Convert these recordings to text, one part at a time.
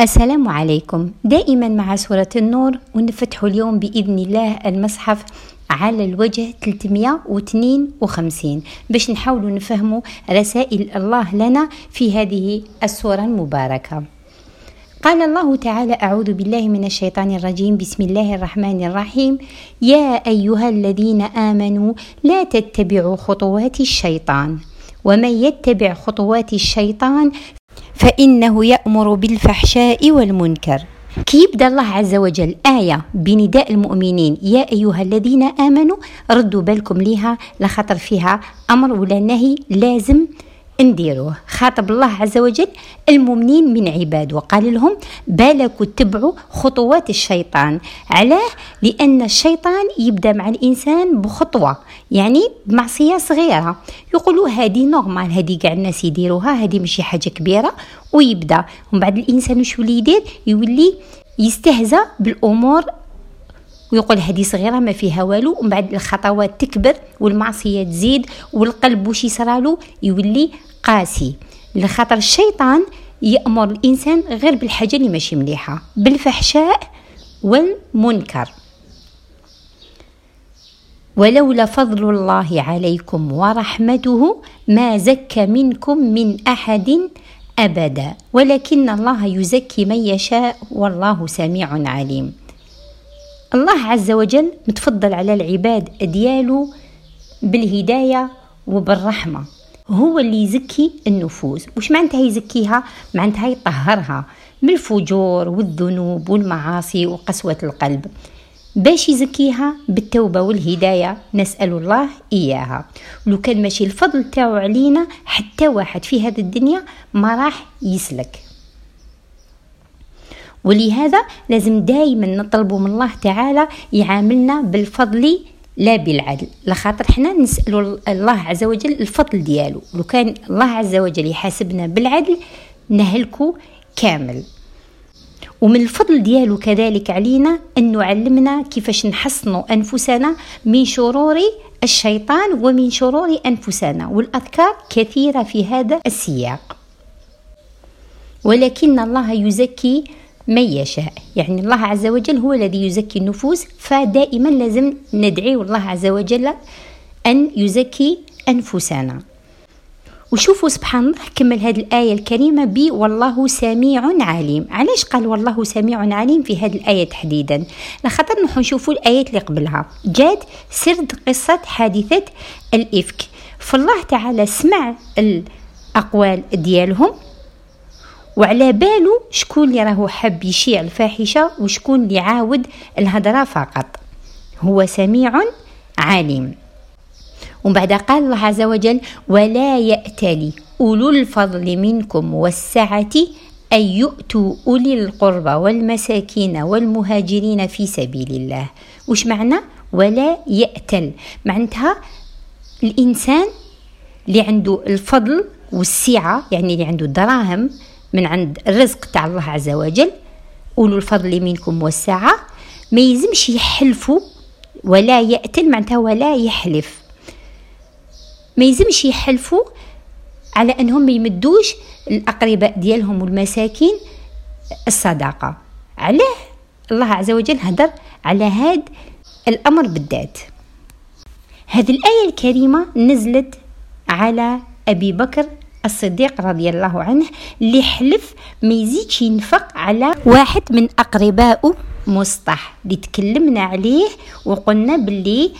السلام عليكم. دائما مع سورة النور ونفتح اليوم بإذن الله المصحف على الوجه 352 باش نحاول نفهموا رسائل الله لنا في هذه السورة المباركة. قال الله تعالى أعوذ بالله من الشيطان الرجيم. بسم الله الرحمن الرحيم. يا أيها الذين آمنوا لا تتبعوا خطوات الشيطان. ومن يتبع خطوات الشيطان فإنه يأمر بالفحشاء والمنكر. كي يبدا الله عز وجل آية بنداء المؤمنين. يا أيها الذين آمنوا ردوا بالكم ليها لخطر فيها أمر ولا نهي لازم نديروه خاطب الله عز وجل المؤمنين من عباده وقال لهم بالك تبعوا خطوات الشيطان. علاه لأن الشيطان يبدأ مع الإنسان بخطوة. يعني بمعصية صغيرة. يقولوا هذه نورمال هذه كاع الناس يديروها هذه ماشي حاجة كبيرة ويبدأ. ومن بعد الإنسان وش يولي يدير؟ يولي يستهزأ بالأمور ويقول هذه صغيرة ما فيها والو. ومن بعد الخطوات تكبر والمعصية تزيد والقلب وش يصرالو يولي قاسي. لخاطر الشيطان يأمر الإنسان غير بالحاجة اللي ماشي مليحة بالفحشاء والمنكر. ولولا فضل الله عليكم ورحمته ما زكى منكم من أحد أبدا. ولكن الله يزكي من يشاء والله سميع عليم. الله عز وجل متفضل على العباد ديالو بالهداية وبالرحمة. هو اللي يزكي النفوس. وش معناتها يزكيها؟ معناتها يطهرها من الفجور والذنوب والمعاصي وقسوة القلب. باش يزكيها بالتوبة والهداية. نسأل الله إياها. لو كان ماشي الفضل تاعو علينا حتى واحد في هذه الدنيا ما راح يسلك. ولهذا لازم دائما نطلب من الله تعالى يعاملنا بالفضل لا بالعدل. لخاطر حنا نسالوا الله عز وجل الفضل ديالو. لو كان الله عز وجل يحاسبنا بالعدل نهلكو كامل. ومن الفضل ديالو كذلك علينا أن نعلمنا كيفاش نحصنوا أنفسنا من شرور الشيطان ومن شرور أنفسنا والأذكار كثيرة في هذا السياق. ولكن الله يزكي من يشاء. يعني الله عز وجل هو الذي يزكي النفوس فدائما لازم ندعي الله عز وجل أن يزكي أنفسنا. وشوفوا سبحان الله كمل هذه الآية الكريمة ب والله سميع عليم. علاش قال والله سميع عليم في هذه الآية تحديدا؟ لخاطر نحن نشوفوا الآيات اللي قبلها. جات سرد قصة حادثة الإفك. فالله تعالى سمع الأقوال ديالهم وعلى بالو شكون اللي راهو حب يشيع الفاحشة وشكون اللي عاود الهضرة فقط. هو سميع عليم. ومن بعد قال الله عز وجل ولا يأتلي أولو الفضل منكم والسعة أن يؤتوا أولي القربى والمساكين والمهاجرين في سبيل الله. وش معنى؟ ولا يأتل. معناتها الإنسان اللي عنده الفضل والسعة يعني اللي عنده دراهم من عند الرزق تاع الله عز وجل أولو الفضل منكم والسعة ما يلزمش يحلفوا ولا يأتل معناتها ولا يحلف. ما يلزمش يحلفوا على أنهم ما يمدوش الأقرباء ديالهم والمساكين الصدقه علاه الله عز وجل هدر على هاد الأمر بالذات. هذه الآية الكريمة نزلت على أبي بكر الصديق رضي الله عنه اللي حلف ما يزيدش ينفق على واحد من أقربائه مصطح. اللي تكلمنا عليه وقلنا باللي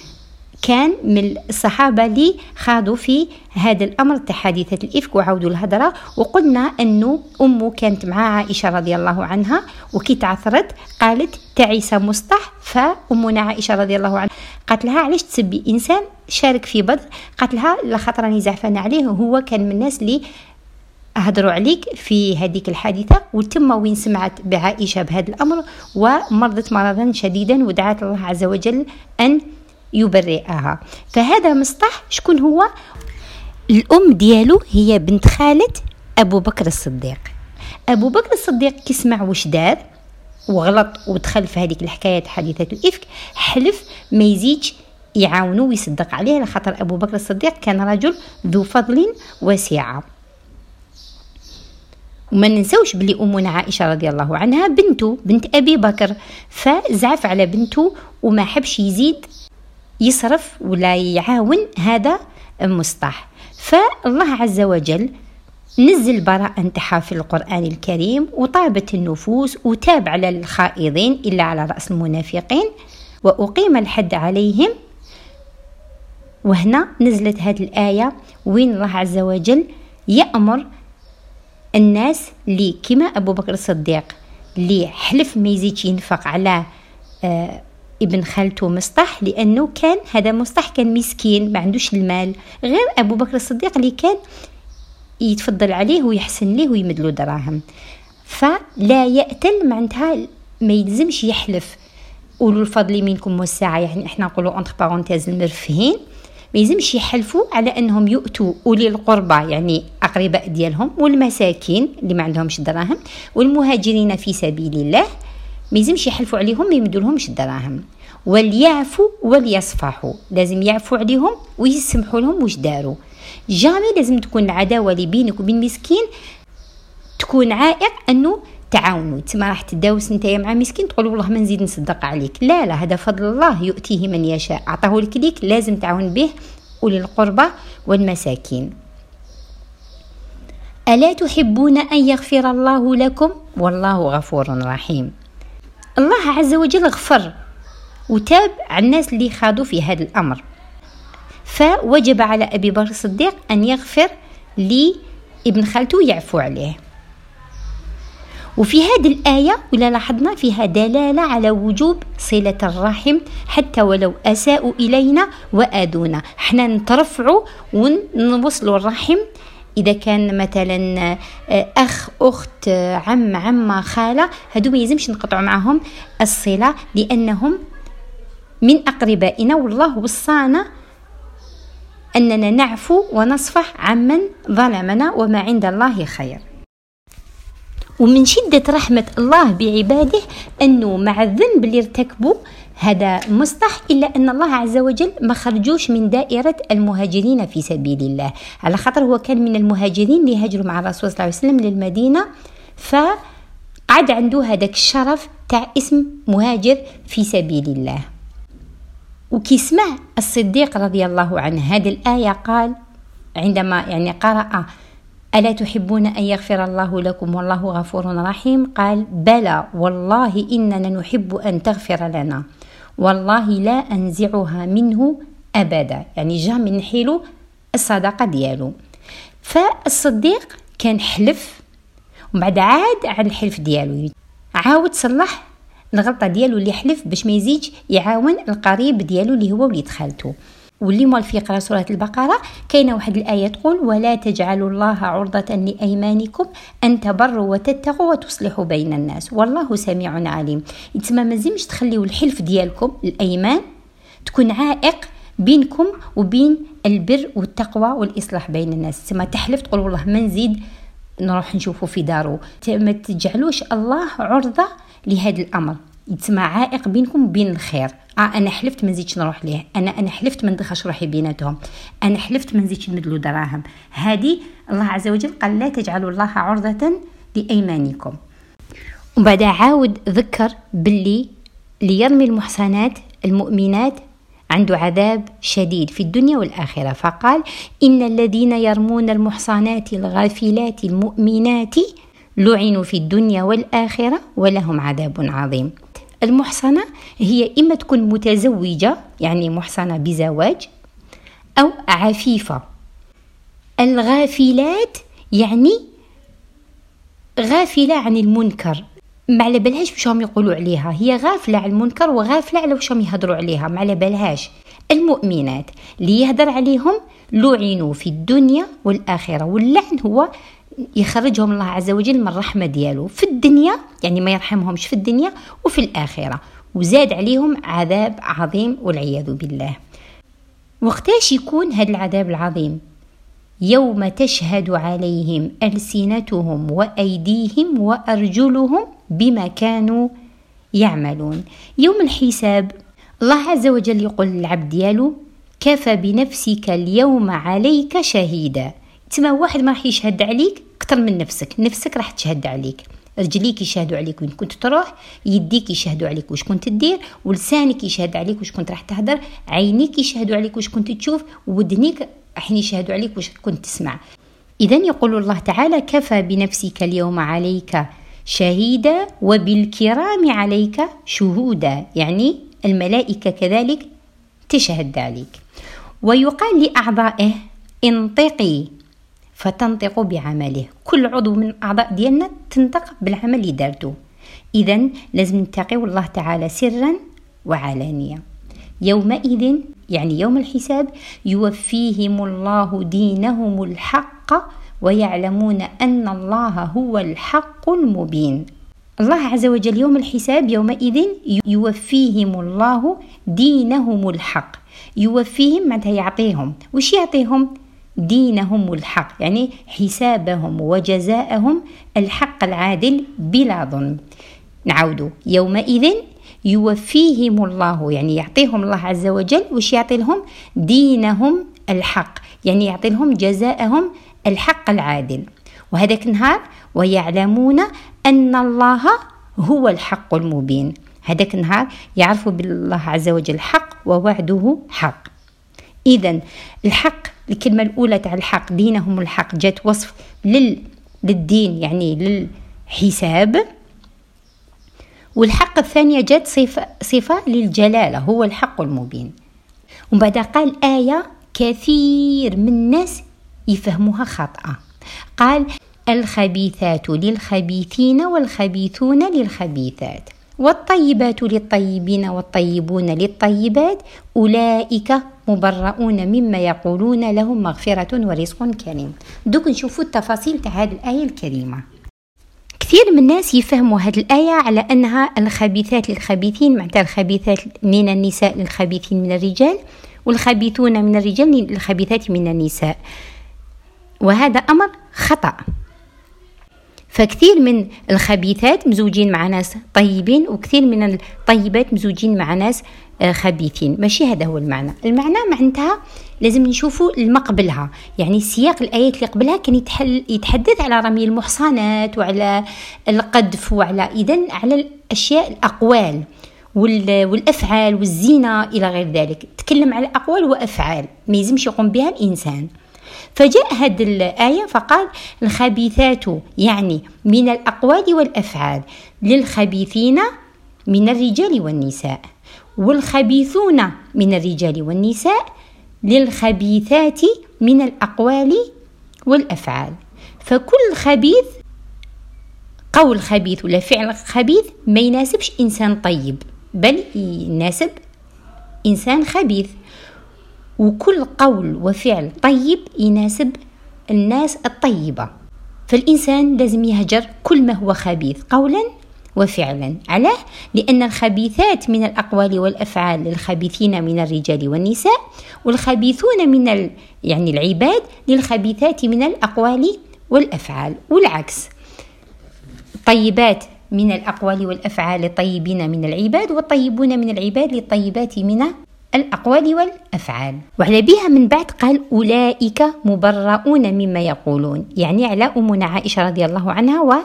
كان من الصحابة اللي خاضوا في هذا الأمر. تحادثة الإفك وعودوا الهدرة وقلنا أنه أمه كانت مع عائشة رضي الله عنها وكي تعثرت قالت تعيس مصطح فأمنا عائشة رضي الله عنها قالت لها علاش تسبي إنسان شارك في بدر؟ قالت لها لخاطر راني زعفانة عليه هو كان من الناس اللي هضروا عليك في هذيك الحادثة وتم وين سمعت بعائشة بهذا الأمر ومرضت مرضا شديدا ودعت الله عز وجل أن يبرئها. فهذا مصطح شكون هو؟ الأم ديالو هي بنت خالة أبو بكر الصديق. أبو بكر الصديق كيسمع وش دار؟ وغلط ودخل في هذيك الحكاية حادثة الإفك حلف ما يزيدش يعاونو ويصدق عليه لخاطر أبو بكر الصديق كان رجل ذو فضل وسعة وما ننسوش بلي أمنا عائشة رضي الله عنها بنته بنت أبي بكر. فزعف على بنته وما حبش يزيد يصرف ولا يعاون هذا مصطح فالله عز وجل نزل براءة انتحى في القرآن الكريم وطابت النفوس وتاب على الخائضين إلا على رأس المنافقين وأقيم الحد عليهم. وهنا نزلت هذه الآية وين الله عز وجل يأمر الناس اللي كما أبو بكر الصديق اللي حلف ما يزيدش ينفق على آه ابن خالته مصطح لأنه كان هذا مصطح كان مسكين ما عندوش المال. غير أبو بكر الصديق اللي كان يتفضل عليه ويحسن ليه ويمد له دراهم. فلا يأتل معناتها ما يلزمش يحلف. أولو الفضل منكم والسعة يعني إحنا نقولوا entre parenthèses المرفهين. ما يلزمش يحلفوا على أنهم يؤتوا أولي القربى يعني أقرباء ديالهم والمساكين اللي ما عندهمش دراهم والمهاجرين في سبيل الله. ما يلزمش يحلفوا عليهم ما يمدوا لهمش الدراهم وليعفوا وليصفحوا لازم يعفوا عليهم ويسمحوا لهم واش داروا. جامي لازم تكون العداوة اللي بينك وبين مسكين تكون عائق أنه تعاونوا. تما راح تداوس أنت مع مسكين تقول والله ما نزيد نصدق عليك. لا لا هذا فضل الله. يؤتيه من يشاء. أعطاه لك ليك لازم تعاون به أولي القربى والمساكين. ألا تحبون أن يغفر الله لكم؟ والله غفور رحيم. الله عز وجل غفر وتاب على الناس اللي خاضوا في هذا الأمر. فوجب على أبي بكر الصديق أن يغفر لابن خالته ويعفو عليه. وفي هذه الآية ولا لاحظنا فيها دلالة على وجوب صلة الرحم حتى ولو أساءوا إلينا وآذونا. حنا نترفعوا ونوصلوا الرحم. إذا كان مثلا آه، أخ أخت عم عمة خالة هدو ما يلزمش نقطعوا معهم الصلة لأنهم من أقربائنا والله وصانا أننا نعفو ونصفح عمن ظلمنا وما عند الله خير. ومن شدة رحمة الله بعباده أنه مع الذنب اللي ارتكبوا هذا مصطح إلا أن الله عز وجل ما خرجوش من دائرة المهاجرين في سبيل الله. على خاطر هو كان من المهاجرين اللي هاجروا مع الرسول صلى الله عليه وسلم للمدينة فعد عنده هذاك الشرف تاع اسم مهاجر في سبيل الله. وكي سمع الصديق رضي الله عنه. هذه الآية قال عندما يعني قرأ ألا تحبون أن يغفر الله لكم؟ والله غفور رحيم. قال بلى والله إننا نحب أن تغفر لنا. والله لا أنزعها منه أبدا. يعني جا من حيلو الصدقة ديالو. فالصديق كان حلف ومن بعد عاد على الحلف ديالو. عاود صلح الغلطة ديالو اللي حلف باش ما يزيدش يعاون القريب ديالو اللي هو وليد خالته واللي مال في قراءة سورة البقرة كاينة واحد الآية تقول ولا تجعلوا الله عرضة لأيمانكم أن تبروا وتتقوا وتصلحوا بين الناس والله سميع عليم. يتسمى مازيمش تخليو الحلف ديالكم الأيمان تكون عائق بينكم وبين البر والتقوى والإصلاح بين الناس. تسمى تحلف تقول والله ما نزيد نروح نشوفه في دارو ما تجعلوش الله عرضة لهذا الأمر. يتسمى عائق بينكم وبين الخير. آه أنا حلفت ما نزيدش نروح ليه؟ أنا أنا حلفت ما ندخلش روحي بيناتهم. أنا حلفت ما نزيدش نمدلو دراهم. هذه الله عز وجل قال لا تجعلوا الله عرضة لأيمانكم. وبعد عاود ذكر باللي ليرمي المحصنات المؤمنات عنده عذاب شديد في الدنيا والآخرة. فقال إن الذين يرمون المحصنات الغافلات المؤمنات لعنوا في الدنيا والآخرة ولهم عذاب عظيم. المحصنة هي إما تكون متزوجة يعني محصنة بزواج أو عفيفة. الغافلات يعني غافلة عن المنكر. ما على بالهاش واش هم يقولوا عليها؟ هي غافلة على المنكر وغافلة على واش هم يهضروا عليها. ما على بالهاش. المؤمنات اللي يهدر عليهم لعنوا في الدنيا والآخرة. واللعن هو يخرجهم الله عز وجل من الرحمة ديالو في الدنيا يعني ما يرحمهمش في الدنيا وفي الآخرة وزاد عليهم عذاب عظيم والعياذ بالله. وقتاش يكون هذا العذاب العظيم؟ يوم تشهد عليهم ألسنتهم وأيديهم وأرجلهم بما كانوا يعملون. يوم الحساب الله عز وجل يقول للعبد ديالو كفى بنفسك اليوم عليك شهيدا. تما واحد ما راح يشهد عليك أكثر من نفسك نفسك راح تشهد عليك. رجليك يشهدوا عليك وين كنت تروح يديك يشهدوا عليك واش كنت تدير ولسانك يشهد عليك واش كنت راح تهدر عينيك يشهدوا عليك واش كنت تشوف ودنيك راح يشهدوا عليك واش كنت تسمع. إذا يقول الله تعالى كفى بنفسك اليوم عليك شهيدا وبالكرام عليك شهودا. يعني الملائكة كذلك تشهد ذلك ويقال لأعضائه انطقي فتنطق بعمله. كل عضو من الأعضاء ديالنا تنطق بالعمل اللي دارته. إذا لازم نتقي الله تعالى سرا وعلانية. يومئذ يعني يوم الحساب يوفيهم الله دينهم الحق ويعلمون أن الله هو الحق المبين. الله عز وجل يوم الحساب يومئذ يوفيهم الله دينهم الحق. يوفيهم معناتها يعطيهم. وش يعطيهم؟ دينهم الحق يعني حسابهم وجزاءهم الحق العادل بلا ظلم. نعود. يومئذ يوفيهم الله يعني يعطيهم الله عز وجل وش يعطي لهم؟ دينهم الحق يعني يعطي لهم جزاءهم الحق العادل. وهذاك النهار ويعلمون أن الله هو الحق المبين. هذاك النهار يعرفوا بالله عز وجل حق ووعده حق. إذا الحق الكلمة الأولى تاع الحق دينهم الحق جات وصف لل للدين يعني للحساب. والحق الثانية جات صفة, صفة للجلالة هو الحق المبين. ومن بعد قال آية كثير من الناس يفهموها خطأ قال الخبيثات للخبيثين والخبيثون للخبيثات. والطيبات للطيبين والطيبون للطيبات أولئك مبرؤون مما يقولون لهم مغفرة ورزق كريم. دوك نشوفوا التفاصيل تاع هذه الآية الكريمة. كثير من الناس يفهموا هذه الآية على أنها الخبيثات للخبيثين معناتها الخبيثات من النساء للخبيثين من الرجال والخبيثون من الرجال للخبيثات من النساء. وهذا أمر خطأ. فكثير من الخبيثات مزوجين مع ناس طيبين وكثير من الطيبات مزوجين مع ناس آه، خبيثين. ماشي هذا هو المعنى. المعنى معناتها لازم نشوفوا المقبلها. يعني سياق الآيات اللي قبلها كان يتحل يتحدث على رمي المحصنات وعلى القذف وعلى إذا على الأشياء الأقوال والأفعال والزنا إلى غير ذلك. تكلم على أقوال وأفعال ما يلزمش يقوم بها الإنسان. فجاء هذه الآية فقال الخبيثات يعني من الأقوال والأفعال للخبيثين من الرجال والنساء والخبيثون من الرجال والنساء للخبيثات من الأقوال والأفعال. فكل خبيث قول خبيث ولا فعل خبيث ما يناسبش إنسان طيب بل يناسب إنسان خبيث. وكل قول وفعل طيب يناسب الناس الطيبة. فالإنسان لازم يهجر كل ما هو خبيث قولا وفعلا علاه لأن الخبيثات من الأقوال والأفعال للخبيثين من الرجال والنساء والخبيثون من ال... يعني العباد للخبيثات من الأقوال والأفعال. والعكس طيبات من الأقوال والأفعال للطيبين من العباد والطيبون من العباد للطيبات من الأقوال والأفعال. وعلى بها من بعد قال أولئك مبرؤون مما يقولون. يعني على أمنا عائشة رضي الله عنها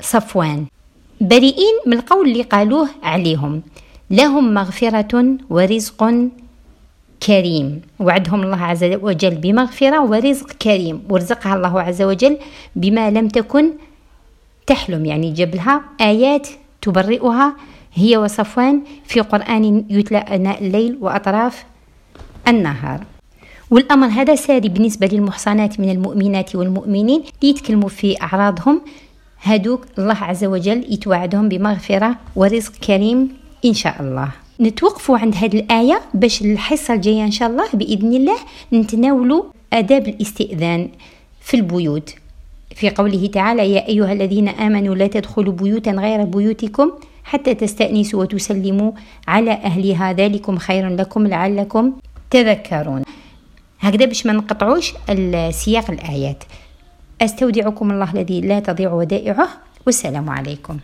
وصفوان. بريئين من القول اللي قالوه عليهم. لهم مغفرة ورزق كريم. وعدهم الله عز وجل بمغفرة ورزق كريم. ورزقها الله عز وجل بما لم تكن تحلم. يعني جاب لها آيات تبرئها هي وصفوان في قرآن يتلى أناء الليل وأطراف النهار. والأمر هذا ساري بالنسبة للمحصنات من المؤمنات والمؤمنين ليتكلموا في أعراضهم. هادوك الله عز وجل يتوعدهم بمغفرة ورزق كريم إن شاء الله. نتوقفوا عند هذه الآية باش الحصة الجاية إن شاء الله بإذن الله نتناولوا آداب الاستئذان في البيوت. في قوله تعالى يا أيها الذين آمنوا لا تدخلوا بيوتا غير بيوتكم حتى تستأنسوا وتسلموا على أهلها. ذلكم خير لكم لعلكم تذكرون. هكذا باش ما نقطعوش سياق الآيات. أستودعكم الله الذي لا تضيع ودائعه. والسلام عليكم.